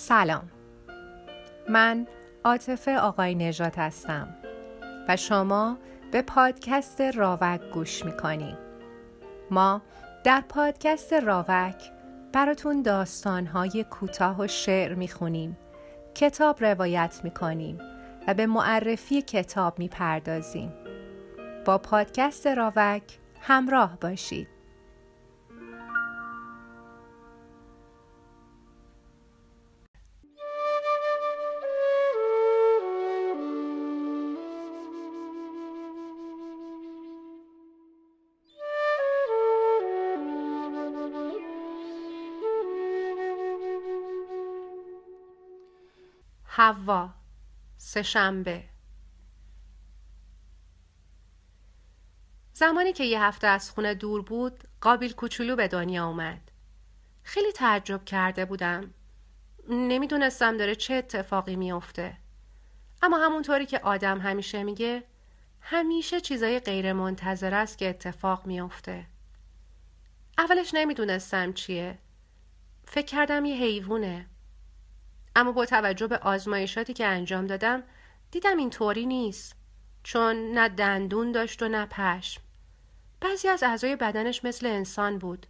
سلام. من عاطفه آقای نژاد هستم و شما به پادکست راوک گوش می‌کنیم ما در پادکست راوک براتون داستانهای کوتاه و شعر می‌خونیم کتاب روایت می‌کنیم و به معرفی کتاب می‌پردازیم. با پادکست راوک همراه باشید. حوا سهشنبه زمانی که یه هفته از خونه دور بود قابل کوچولو به دنیا اومد. خیلی تعجب کرده بودم. نمی‌دونستم داره چه اتفاقی میافته. اما همونطوری که آدم همیشه میگه همیشه چیزای غیر منتظر است که اتفاق میافته. اولش نمی‌دونستم چیه. فکر کردم یه حیوونه اما با توجه به آزمایشاتی که انجام دادم دیدم این طوری نیست. چون نه دندون داشت و نه پشم. بعضی از اعضای بدنش مثل انسان بود.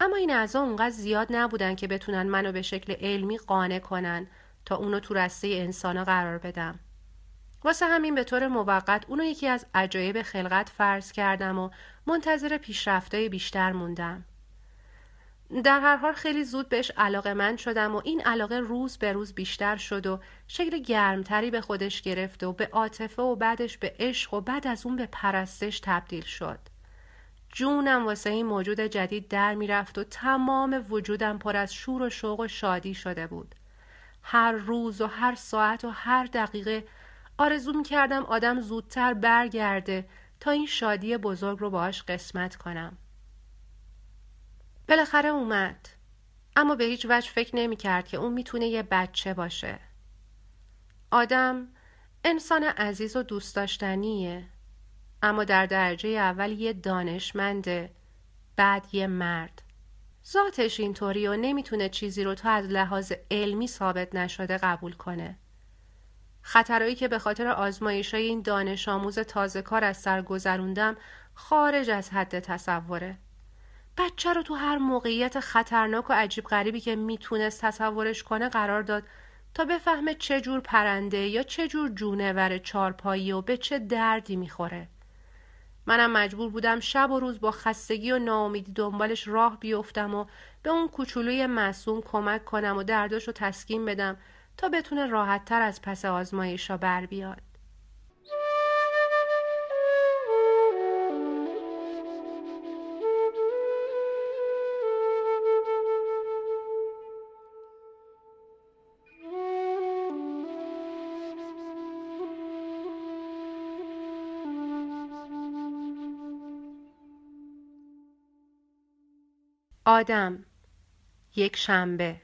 اما این اعضا اونقدر زیاد نبودن که بتونن منو به شکل علمی قانع کنن تا اونو تو رسته انسانا قرار بدم. واسه همین به طور موقت اونو یکی از عجایب خلقت فرض کردم و منتظر پیشرفتای بیشتر موندم. در هر حال خیلی زود بهش علاقه من شدم و این علاقه روز به روز بیشتر شد و شکل گرمتری به خودش گرفت و به عاطفه و بعدش به عشق و بعد از اون به پرستش تبدیل شد. جونم واسه این موجود جدید در می‌رفت و تمام وجودم پر از شور و شوق و شادی شده بود. هر روز و هر ساعت و هر دقیقه آرزو می کردم آدم زودتر برگرده تا این شادی بزرگ رو باهاش قسمت کنم. بالاخره اومد. اما به هیچ وجه فکر نمی کرد که اون می‌تونه یه بچه باشه. آدم انسان عزیز و دوست داشتنیه. اما در درجه اول یه دانشمنده بعد یه مرد. ذاتش اینطوری و نمی‌تونه چیزی رو تا از لحاظ علمی ثابت نشده قبول کنه. خطرهایی که به خاطر آزمایشای این دانش آموز تازه کار از سر گذروندم خارج از حد تصوره. بچه رو تو هر موقعیت خطرناک و عجیب غریبی که می‌تونست تصورش کنه قرار داد تا بفهمه چه جور پرنده یا چه جور جونور چارپایی و به چه دردی می‌خوره. منم مجبور بودم شب و روز با خستگی و ناامیدی دنبالش راه بیفتم و به اون کوچولوی معصوم کمک کنم و دردش رو تسکین بدم تا بتونه راحتتر از پس آزمایشا بر بیاد. آدم یک شنبه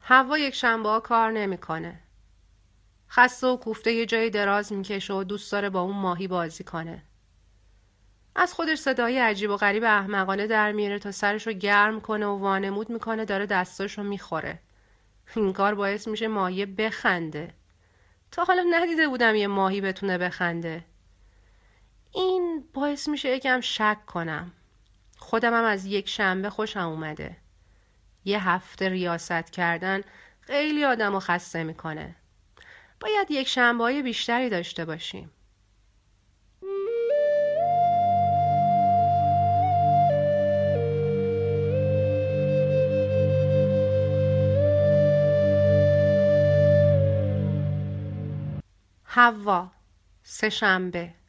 هوا یک شنبه ها کار نمی‌کنه. خسته و کوفته یه جای دراز می‌کشه و دوست داره با اون ماهی بازی کنه. از خودش صدای عجیب و غریب احمقانه در میاره تا سرش رو گرم کنه و وانمود می‌کنه داره دستاش رو می‌خوره. این کار باعث میشه ماهی بخنده. تا حالا ندیده بودم یه ماهی بتونه بخنده. این باعث میشه یکم شک کنم. خودم هم از یک شنبه خوشم اومده. یه هفته ریاست کردن خیلی آدم و خسته می‌کنه. باید یک شنبه های بیشتری داشته باشیم. حوا سه شنبه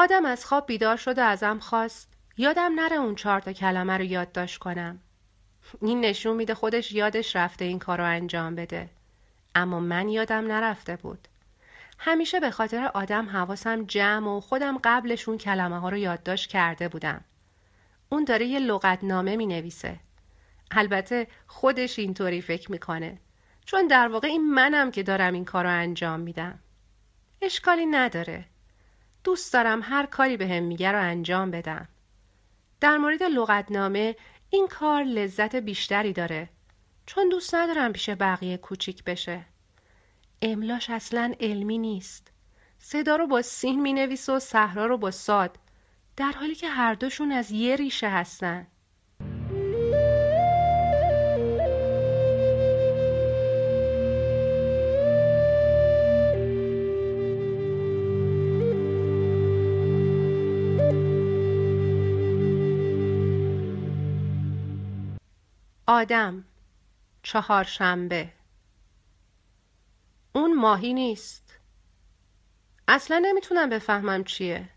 آدم از خواب بیدار شده ازم خواست یادم نره اون چهار تا کلمه رو یادداشت کنم. این نشون میده خودش یادش رفته این کار رو انجام بده. اما من یادم نرفته بود. همیشه به خاطر آدم حواسم جمع و خودم قبلش اون کلمه ها رو یادداشت کرده بودم. اون داره یه لغتنامه می نویسه. البته خودش اینطوری فکر می‌کنه. چون در واقع این منم که دارم این کار رو انجام میدم. اشکالی نداره. دوست دارم هر کاری به هم میگه رو انجام بدم. در مورد لغتنامه این کار لذت بیشتری داره. چون دوست ندارم پیش بقیه کوچیک بشه. املاش اصلا علمی نیست. صدا رو با سین می نویسه و صحرا رو با ساد. در حالی که هر دوشون از یه ریشه هستن. آدم چهارشنبه. اون ماهی نیست. اصلا نمی‌تونم بفهمم چیه.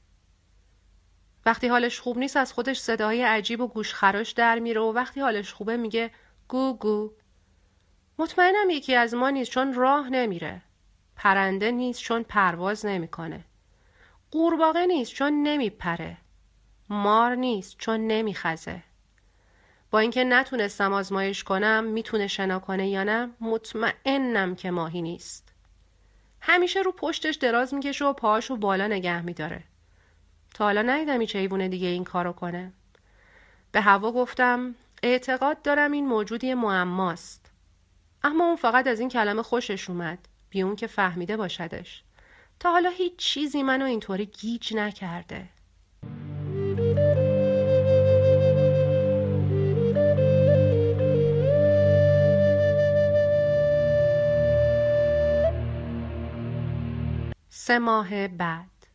وقتی حالش خوب نیست از خودش صدای عجیب و گوشخراش در میره و وقتی حالش خوبه میگه گو گو. مطمئنم یکی از ما نیست چون راه نمیره. پرنده نیست چون پرواز نمی‌کنه. قورباغه نیست چون نمیپره. مار نیست چون نمیخزه. با اینکه نتونستم آزمایش کنم می‌تونه شنا کنه یا نه مطمئنم که ماهی نیست. همیشه رو پشتش دراز می‌کشه و پاهاشو بالا نگه میداره. تا حالا ندیدم هیچ حیوان دیگه این کارو کنه. به هوا گفتم اعتقاد دارم این موجودی معماست. اما اون فقط از این کلمه خوشش اومد بی اون که فهمیده باشدش. تا حالا هیچ چیزی منو اینطوری گیج نکرده. سه ماه بعد.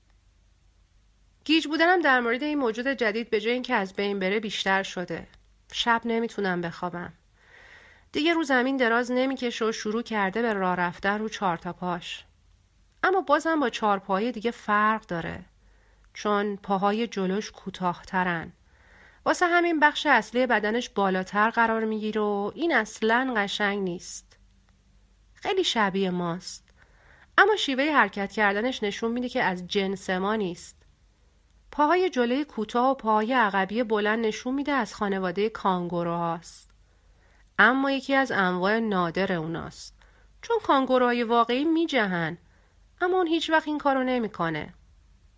گیج بودنم در مورد این موجود جدید به جای اینکه از بین بره بیشتر شده. شب نمی‌تونم بخوابم. دیگه رو زمین دراز نمی‌کشه و شروع کرده به راه رفتن رو چهار تا پاش. اما بازم با چهار پای دیگه فرق داره. چون پاهای جلوش کوتاهترن. واسه همین بخش اصلی بدنش بالاتر قرار می‌گیره و این اصلا قشنگ نیست. خیلی شبیه ماست. اما شیوه حرکت کردنش نشون میده که از جنس ما نیست. پاهای جلوی کوتاه و پاهای عقبی بلند نشون میده از خانواده کانگوروهاست. اما یکی از انواع نادر اوناست. چون کانگوروهای واقعی میجهن اما اون هیچ وقت این کارو نمی‌کنه.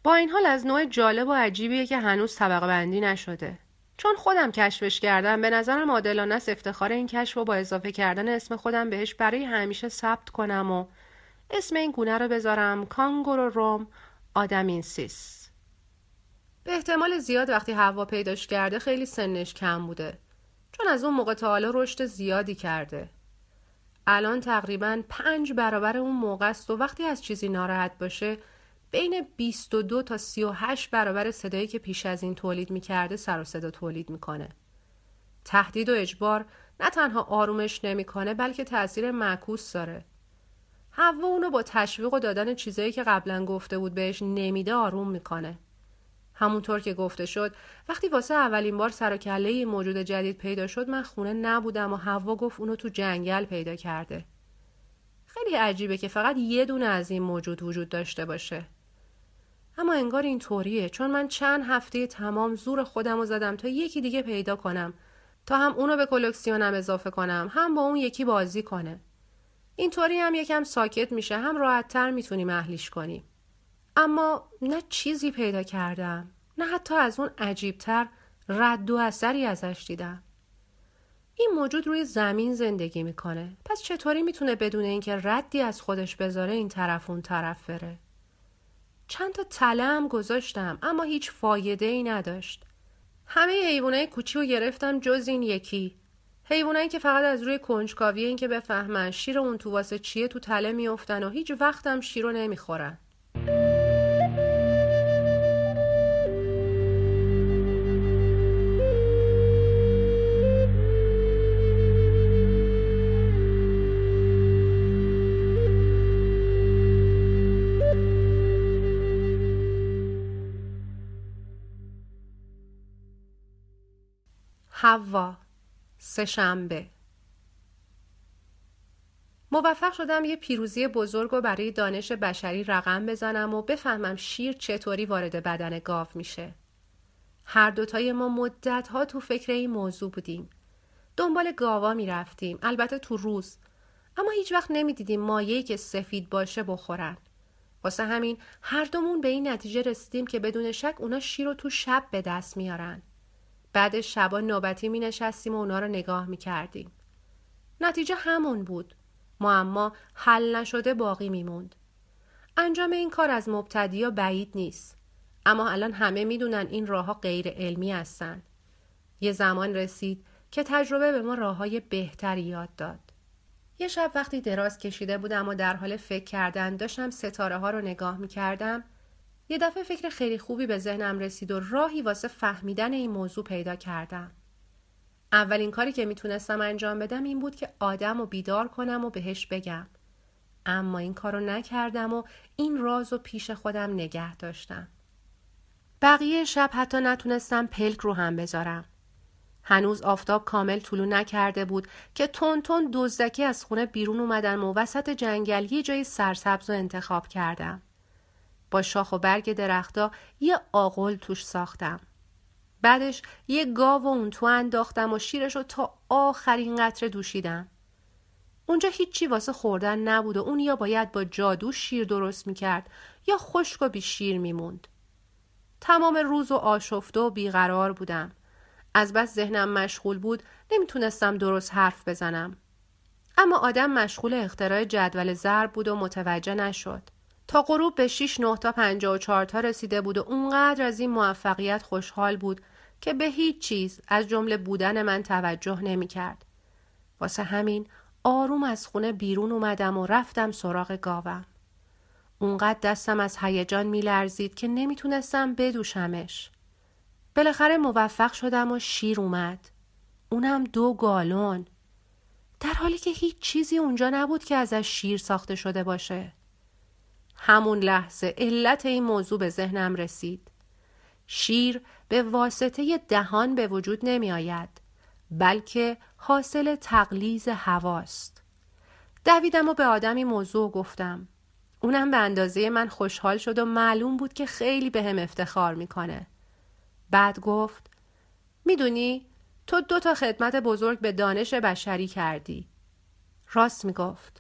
با این حال از نوع جالب و عجیبیه که هنوز طبقه بندی نشده. چون خودم کشفش کردم به نظرم عادلانه است افتخار این کشف و با اضافه کردن اسم خودم بهش برای همیشه ثبت کنم و اسم این گونه رو بذارم کانگورو روم آدمینسیس به احتمال زیاد وقتی هوا پیداش کرده خیلی سنش کم بوده چون از اون موقع تا حالا رشد زیادی کرده الان تقریبا پنج برابر اون موقع است و وقتی از چیزی ناراحت باشه بین 22 تا 38 برابر صدایی که پیش از این تولید می‌کرده سر و صدا تولید می‌کنه. تهدید و اجبار نه تنها آرومش نمی‌کنه بلکه تاثیر معکوس داره. حوا اونو با تشویق و دادن چیزایی که قبلا گفته بود بهش نمیده آروم می‌کنه. همونطور که گفته شد وقتی واسه اولین بار سر و کله موجود جدید پیدا شد من خونه نبودم و حوا گفت اونو تو جنگل پیدا کرده. خیلی عجیبه که فقط یه دونه از این موجود وجود داشته باشه. اما انگار این طوریه چون من چند هفته تمام زور خودم رو زدم تا یکی دیگه پیدا کنم تا هم اونو به کلکسیونم اضافه کنم هم با اون یکی بازی کنه. اینطوری هم یکم ساکت میشه هم راحتتر می‌تونیم اهلیش کنیم. اما نه چیزی پیدا کردم نه حتی از اون عجیبتر رد و اثری ازش دیدم. این موجود روی زمین زندگی می‌کنه. پس چطوری می‌تونه بدون اینکه ردی از خودش بذاره این طرف اون طرف بره؟ چند تا تله هم گذاشتم اما هیچ فایده ای نداشت. همه حیوانای کوچی رو گرفتم جز این یکی. حیوانایی که فقط از روی کنجکاوی این که بفهمن شیر اون تو واسه چیه تو تله میافتن و هیچ وقتم شیر رو نمی‌خورن. حوا. سهشنبه موفق شدم یه پیروزی بزرگ و برای دانش بشری رقم بزنم و بفهمم شیر چطوری وارد بدن گاو میشه. هر دوتای ما مدت ها تو فکر این موضوع بودیم. دنبال گاوا می‌رفتیم البته تو روز اما هیچ وقت نمی‌دیدیم مایهی که سفید باشه بخورن. واسه همین هر دومون به این نتیجه رسیدیم که بدون شک اونا شیر رو تو شب به دست میارن. بعد شبا نوبتی می نشستیم و اونا رو نگاه می کردیم. نتیجه همون بود. معما حل نشده باقی میموند. انجام این کار از مبتدی بعید نیست. اما الان همه می‌دونن این راهها غیر علمی هستن. یه زمان رسید که تجربه به ما راههای بهتری یاد داد. یه شب وقتی دراز کشیده بودم و در حال فکر کردن داشتم ستاره ها رو نگاه می کردم یه دفعه فکر خیلی خوبی به ذهنم رسید و راهی واسه فهمیدن این موضوع پیدا کردم. اولین کاری که می‌تونستم انجام بدم این بود که آدم و بیدار کنم و بهش بگم. اما این کارو نکردم و این راز و پیش خودم نگه داشتم. بقیه شب حتی نتونستم پلک رو هم بذارم. هنوز آفتاب کامل طولو نکرده بود که تون دزدکی از خونه بیرون اومدن و وسط جنگل یه جای سرسبز رو انتخاب کردم. با شاخ و برگ درختا یه آقل توش ساختم. بعدش یه گاو و اون تو انداختم و شیرش رو تا آخرین قطره دوشیدم. اونجا هیچی واسه خوردن نبود و اون یا باید با جادو شیر درست می‌کرد یا خشک و بی شیر میموند. تمام روز و آشفته و بیقرار بودم. از بس ذهنم مشغول بود نمی‌تونستم درست حرف بزنم. اما آدم مشغول اختراع جدول ضرب بود و متوجه نشد. تا غروب به 6 9 تا 54 تا رسیده بود و اونقدر از این موفقیت خوشحال بود که به هیچ چیز از جمله بودن من توجه نمی کرد. واسه همین آروم از خونه بیرون اومدم و رفتم سراغ گاوم. اونقدر دستم از هیجان میلرزید که نمی‌تونستم بدوشمش. بالاخره موفق شدم و شیر اومد. اونم دو گالون. در حالی که هیچ چیزی اونجا نبود که ازش شیر ساخته شده باشه. همون لحظه علت این موضوع به ذهنم رسید. شیر به واسطه دهان به وجود نمی آید بلکه حاصل تقلیز هواست. دویدم و به آدمی موضوع گفتم. اونم به اندازه من خوشحال شد و معلوم بود که خیلی به هم افتخار می‌کنه. بعد گفت می‌دونی تو دو تا خدمت بزرگ به دانش بشری کردی. راست می‌گفت.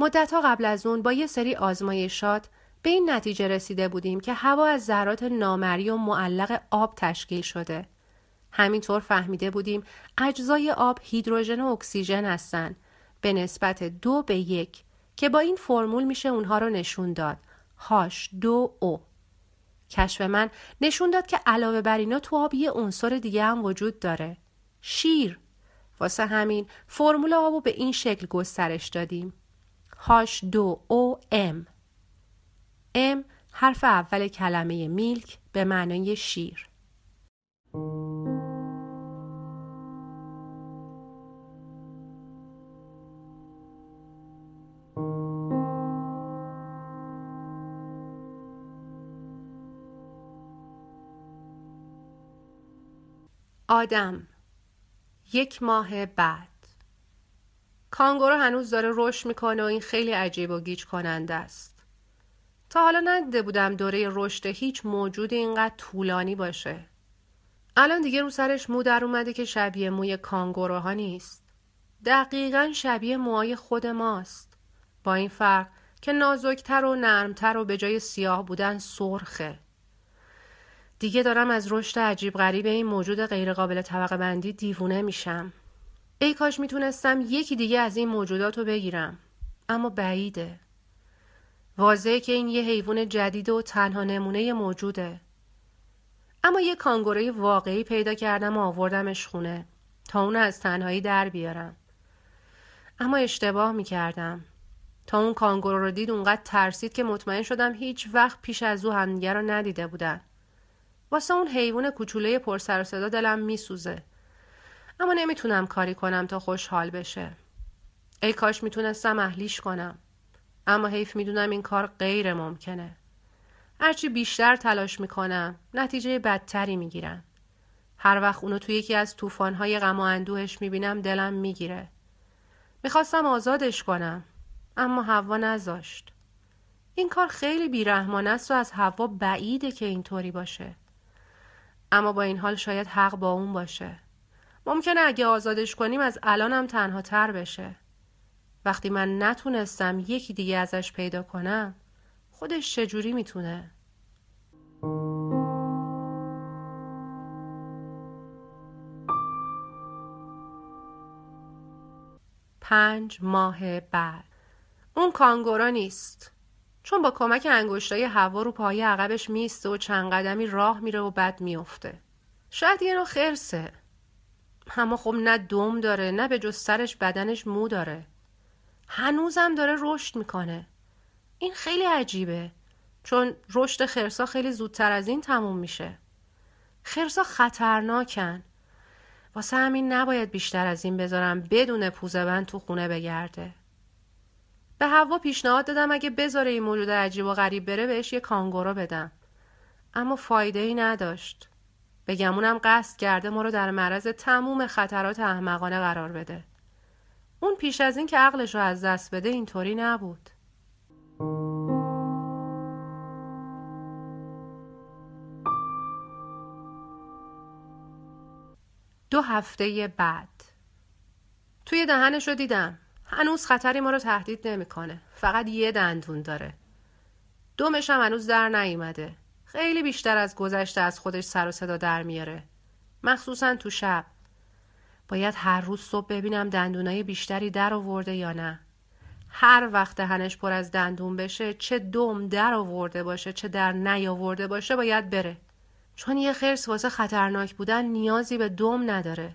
مدتها قبل از اون با یه سری آزمایشات به این نتیجه رسیده بودیم که هوا از ذرات نامری و معلق آب تشکیل شده. همینطور فهمیده بودیم اجزای آب هیدروژن و اکسیژن هستند به نسبت دو به یک که با این فرمول میشه اونها رو نشون داد. هاش دو او. کشف من نشون داد که علاوه بر اینا تو آب یه عنصر دیگه هم وجود داره. شیر. واسه همین فرمول آبو به این شکل گسترش دادیم. هاش دو او ام. ام حرف اول کلمه میلک به معنای شیر. آدم یک ماه بعد کانگورو هنوز داره رشد می‌کنه و این خیلی عجیب و گیج کننده است. تا حالا ندیده بودم دوره رشد هیچ موجود اینقدر طولانی باشه. الان دیگه رو سرش مو در اومده که شبیه موی کانگوروها نیست. دقیقا شبیه موهای خود ماست. با این فرق که نازکتر و نرمتر و به جای سیاه بودن سرخه. دیگه دارم از رشد عجیب غریب این موجود غیرقابل طبقه بندی دیوونه میشم. ای کاش می‌تونستم یکی دیگه از این موجودات رو بگیرم. اما بعیده. واضحه که این یه حیوان جدید و تنها نمونه موجوده. اما یه کانگوروی واقعی پیدا کردم و آوردمش خونه تا اون از تنهایی در بیارم. اما اشتباه می‌کردم. تا اون کانگورو رو دید اونقدر ترسید که مطمئن شدم هیچ وقت پیش از او همدیگه رو ندیده بودن. واسه اون حیوان کوچوله پر سر و صدا دلم میسوزه. اما نمی‌تونم کاری کنم تا خوشحال بشه. ای کاش می‌تونستم اهلیش کنم. اما حیف می‌دونم این کار غیر ممکنه. هرچی بیشتر تلاش می‌کنم نتیجه بدتری می‌گیرم. هر وقت اونو توی یکی از طوفان‌های غم و اندوهش می‌بینم دلم می‌گیره. می‌خواستم آزادش کنم اما هوا نذاشت. این کار خیلی بیرحمانه است و از هوا بعیده که اینطوری باشه. اما با این حال شاید حق با اون باشه. ممکنه اگه آزادش کنیم از الانم تنها تر بشه. وقتی من نتونستم یکی دیگه ازش پیدا کنم خودش چجوری می‌تونه؟ پنج ماه بعد اون کانگورا نیست چون با کمک انگشتای هوا رو پای عقبش میسته و چند قدمی راه میره و بعد میفته شاید یه نوع خرسه اما خب نه دم داره نه به جز سرش بدنش مو داره. هنوزم داره رشد می‌کنه. این خیلی عجیبه چون رشد خرسا خیلی زودتر از این تموم میشه. خرسا خطرناکن. واسه همین نباید بیشتر از این بذارم بدون پوزه بند تو خونه بگرده. به هوا پیشنهاد دادم اگه بذاره این موجود عجیب و غریب بره بهش یه کانگورو بدم. اما فایده ای نداشت. بگمونم قصد کرده ما رو در معرض تموم خطرات احمقانه قرار بده. اون پیش از این که عقلش رو از دست بده اینطوری نبود. دو هفته بعد. توی دهنش رو دیدم. هنوز خطری ما رو تهدید نمی‌کنه. فقط یه دندون داره. دومش هم هنوز در نیومده. خیلی بیشتر از گذشته از خودش سر و صدا در میاره. مخصوصا تو شب. باید هر روز صبح ببینم دندونای بیشتری در آورده یا نه. هر وقت دهنش پر از دندون بشه چه دوم در آورده باشه چه در نیاورده باشه باید بره. چون یه خرس واسه خطرناک بودن نیازی به دوم نداره.